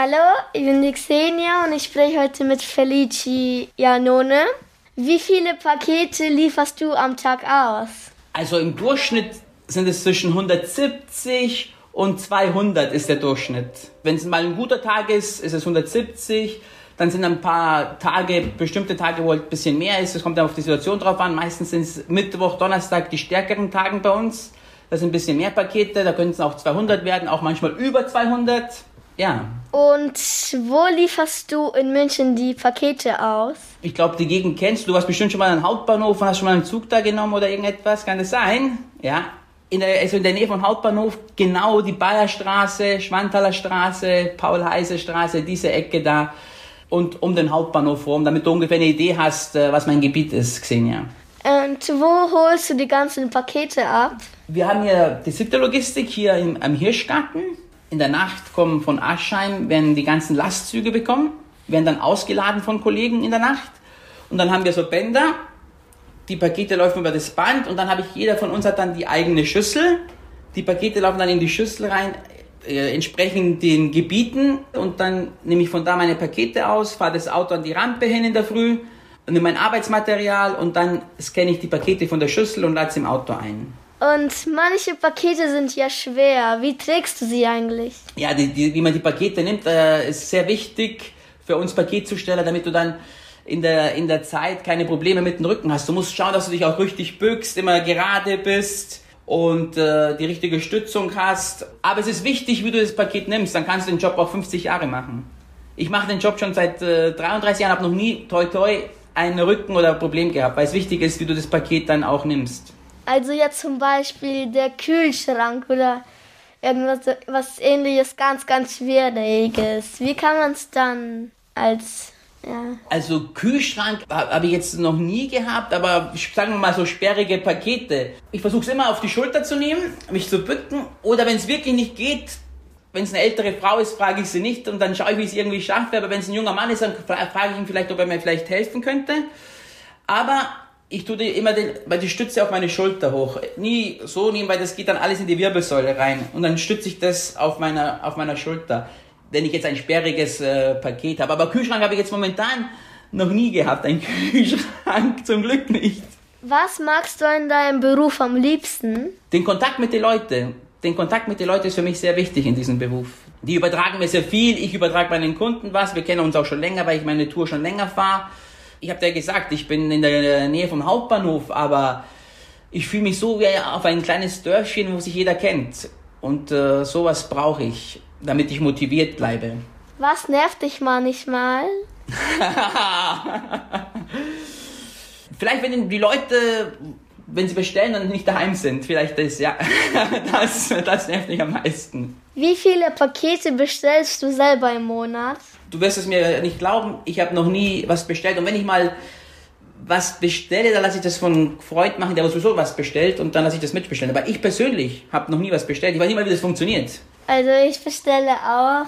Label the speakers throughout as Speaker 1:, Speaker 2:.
Speaker 1: Hallo, ich bin die Xenia und ich spreche heute mit Felici Janone. Wie viele Pakete lieferst du am Tag aus?
Speaker 2: Also im Durchschnitt sind es zwischen 170 und 200 ist der Durchschnitt. Wenn es mal ein guter Tag ist, ist es 170. Dann sind ein paar Tage, bestimmte Tage, wo halt ein bisschen mehr ist. Es kommt dann auf die Situation drauf an. Meistens sind es Mittwoch, Donnerstag die stärkeren Tage bei uns. Das sind ein bisschen mehr Pakete. Da können es auch 200 werden, auch manchmal über 200. Ja.
Speaker 1: Und wo lieferst du in München die Pakete aus?
Speaker 2: Ich glaube, die Gegend kennst du. Du warst bestimmt schon mal am Hauptbahnhof und hast schon mal einen Zug da genommen oder irgendetwas. Kann das sein? Ja. In der, also in der Nähe vom Hauptbahnhof, genau die Bayerstraße, Schwanthaler Straße, Paul-Heise-Straße, diese Ecke da. Und um den Hauptbahnhof rum, damit du ungefähr eine Idee hast, äh, was mein Gebiet ist, Xenia.
Speaker 1: Und wo holst du die ganzen Pakete ab?
Speaker 2: Wir haben hier die Sitterlogistik hier im, am Hirschgarten in der Nacht kommen von Aschheim, werden die ganzen Lastzüge bekommen, werden dann ausgeladen von Kollegen in der Nacht. Und dann haben wir so Bänder, die Pakete laufen über das Band und dann habe ich, jeder von uns hat dann die eigene Schüssel. Die Pakete laufen dann in die Schüssel rein, äh, entsprechend den Gebieten und dann nehme ich von da meine Pakete aus, fahre das Auto an die Rampe hin in der Früh, nehme mein Arbeitsmaterial und dann scanne ich die Pakete von der Schüssel und lade sie im Auto ein.
Speaker 1: Und manche Pakete sind ja schwer. Wie trägst du sie eigentlich?
Speaker 2: Ja, die, die, wie man die Pakete nimmt, äh, ist sehr wichtig für uns Paketzusteller, damit du dann in der, in der Zeit keine Probleme mit dem Rücken hast. Du musst schauen, dass du dich auch richtig bückst, immer gerade bist und äh, die richtige Stützung hast. Aber es ist wichtig, wie du das Paket nimmst. Dann kannst du den Job auch 50 Jahre machen. Ich mache den Job schon seit äh, 33 Jahren, habe noch nie toi toi einen Rücken oder Problem gehabt, weil es wichtig ist, wie du das Paket dann auch nimmst.
Speaker 1: Also jetzt zum Beispiel der Kühlschrank oder irgendwas was ähnliches ganz, ganz Schwieriges. Wie kann man es dann als ja.
Speaker 2: Also Kühlschrank habe ich jetzt noch nie gehabt, aber sagen wir mal so sperrige Pakete. Ich versuche es immer auf die Schulter zu nehmen, mich zu bücken oder wenn es wirklich nicht geht, wenn es eine ältere Frau ist, frage ich sie nicht und dann schaue ich, wie ich es irgendwie schaffe. Aber wenn es ein junger Mann ist, dann frage ich ihn vielleicht, ob er mir vielleicht helfen könnte. Aber ich tue immer den, weil die Stütze auf meine Schulter hoch. Nie so nehmen, weil das geht dann alles in die Wirbelsäule rein. Und dann stütze ich das auf meiner, auf meiner Schulter. Wenn ich jetzt ein sperriges äh, Paket habe. Aber Kühlschrank habe ich jetzt momentan noch nie gehabt. Ein Kühlschrank zum Glück nicht.
Speaker 1: Was magst du in deinem Beruf am liebsten?
Speaker 2: Den Kontakt mit den Leuten. Den Kontakt mit den Leuten ist für mich sehr wichtig in diesem Beruf. Die übertragen mir sehr viel. Ich übertrage meinen Kunden was. Wir kennen uns auch schon länger, weil ich meine Tour schon länger fahre ich habe dir gesagt, ich bin in der Nähe vom Hauptbahnhof, aber ich fühle mich so wie auf ein kleines Dörfchen, wo sich jeder kennt. Und äh, sowas brauche ich, damit ich motiviert bleibe.
Speaker 1: Was nervt dich manchmal?
Speaker 2: Vielleicht, wenn die Leute, wenn sie bestellen und nicht daheim sind, vielleicht das, ja. das, das nervt mich am meisten.
Speaker 1: Wie viele Pakete bestellst du selber im Monat?
Speaker 2: Du wirst es mir nicht glauben, ich habe noch nie was bestellt. Und wenn ich mal was bestelle, dann lasse ich das von Freund machen, der sowieso was bestellt und dann lasse ich das mitbestellen. Aber ich persönlich habe noch nie was bestellt. Ich weiß nicht mal, wie das funktioniert.
Speaker 1: Also ich bestelle auch,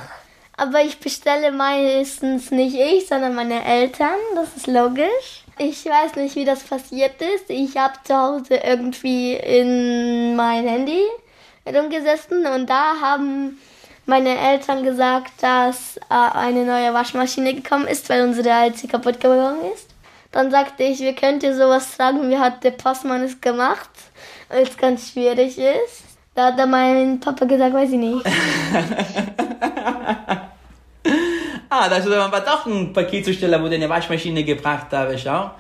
Speaker 1: aber ich bestelle meistens nicht ich, sondern meine Eltern. Das ist logisch. Ich weiß nicht, wie das passiert ist. Ich habe zu Hause irgendwie in mein Handy rumgesessen und da haben meine Eltern gesagt, dass äh, eine neue Waschmaschine gekommen ist, weil unsere alte kaputt gegangen ist. Dann sagte ich, wir könnt ihr sowas sagen, wie hat der Passmann es gemacht, weil es ganz schwierig ist. Da hat dann mein Papa gesagt, weiß ich nicht.
Speaker 2: ah, da ist aber doch ein Paketzusteller, wo der eine Waschmaschine gebracht habe, schau.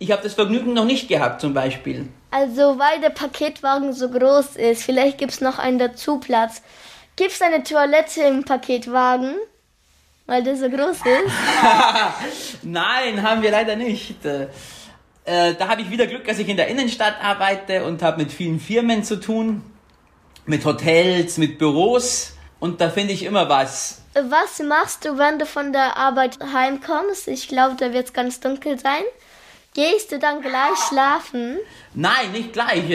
Speaker 2: Ich habe das Vergnügen noch nicht gehabt, zum Beispiel.
Speaker 1: Also, weil der Paketwagen so groß ist, vielleicht gibt es noch einen Dazuplatz. Gibt es eine Toilette im Paketwagen? Weil der so groß ist?
Speaker 2: Nein, haben wir leider nicht. Äh, da habe ich wieder Glück, dass ich in der Innenstadt arbeite und habe mit vielen Firmen zu tun, mit Hotels, mit Büros und da finde ich immer was.
Speaker 1: Was machst du, wenn du von der Arbeit heimkommst? Ich glaube, da wird es ganz dunkel sein. Gehst du dann gleich schlafen?
Speaker 2: Nein, nicht gleich.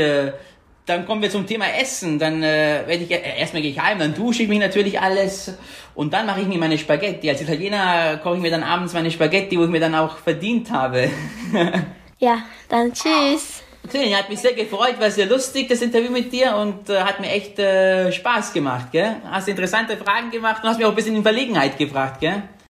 Speaker 2: Dann kommen wir zum Thema Essen. Dann äh, werde ich äh, erstmal gehe ich heim, dann dusche ich mich natürlich alles und dann mache ich mir meine Spaghetti. Als Italiener koche ich mir dann abends meine Spaghetti, wo ich mir dann auch verdient habe.
Speaker 1: ja, dann tschüss.
Speaker 2: Xenia, hat mich sehr gefreut, war sehr lustig, das Interview mit dir und äh, hat mir echt äh, Spaß gemacht, gell? Hast interessante Fragen gemacht und hast mich auch ein bisschen in Verlegenheit gebracht, gell?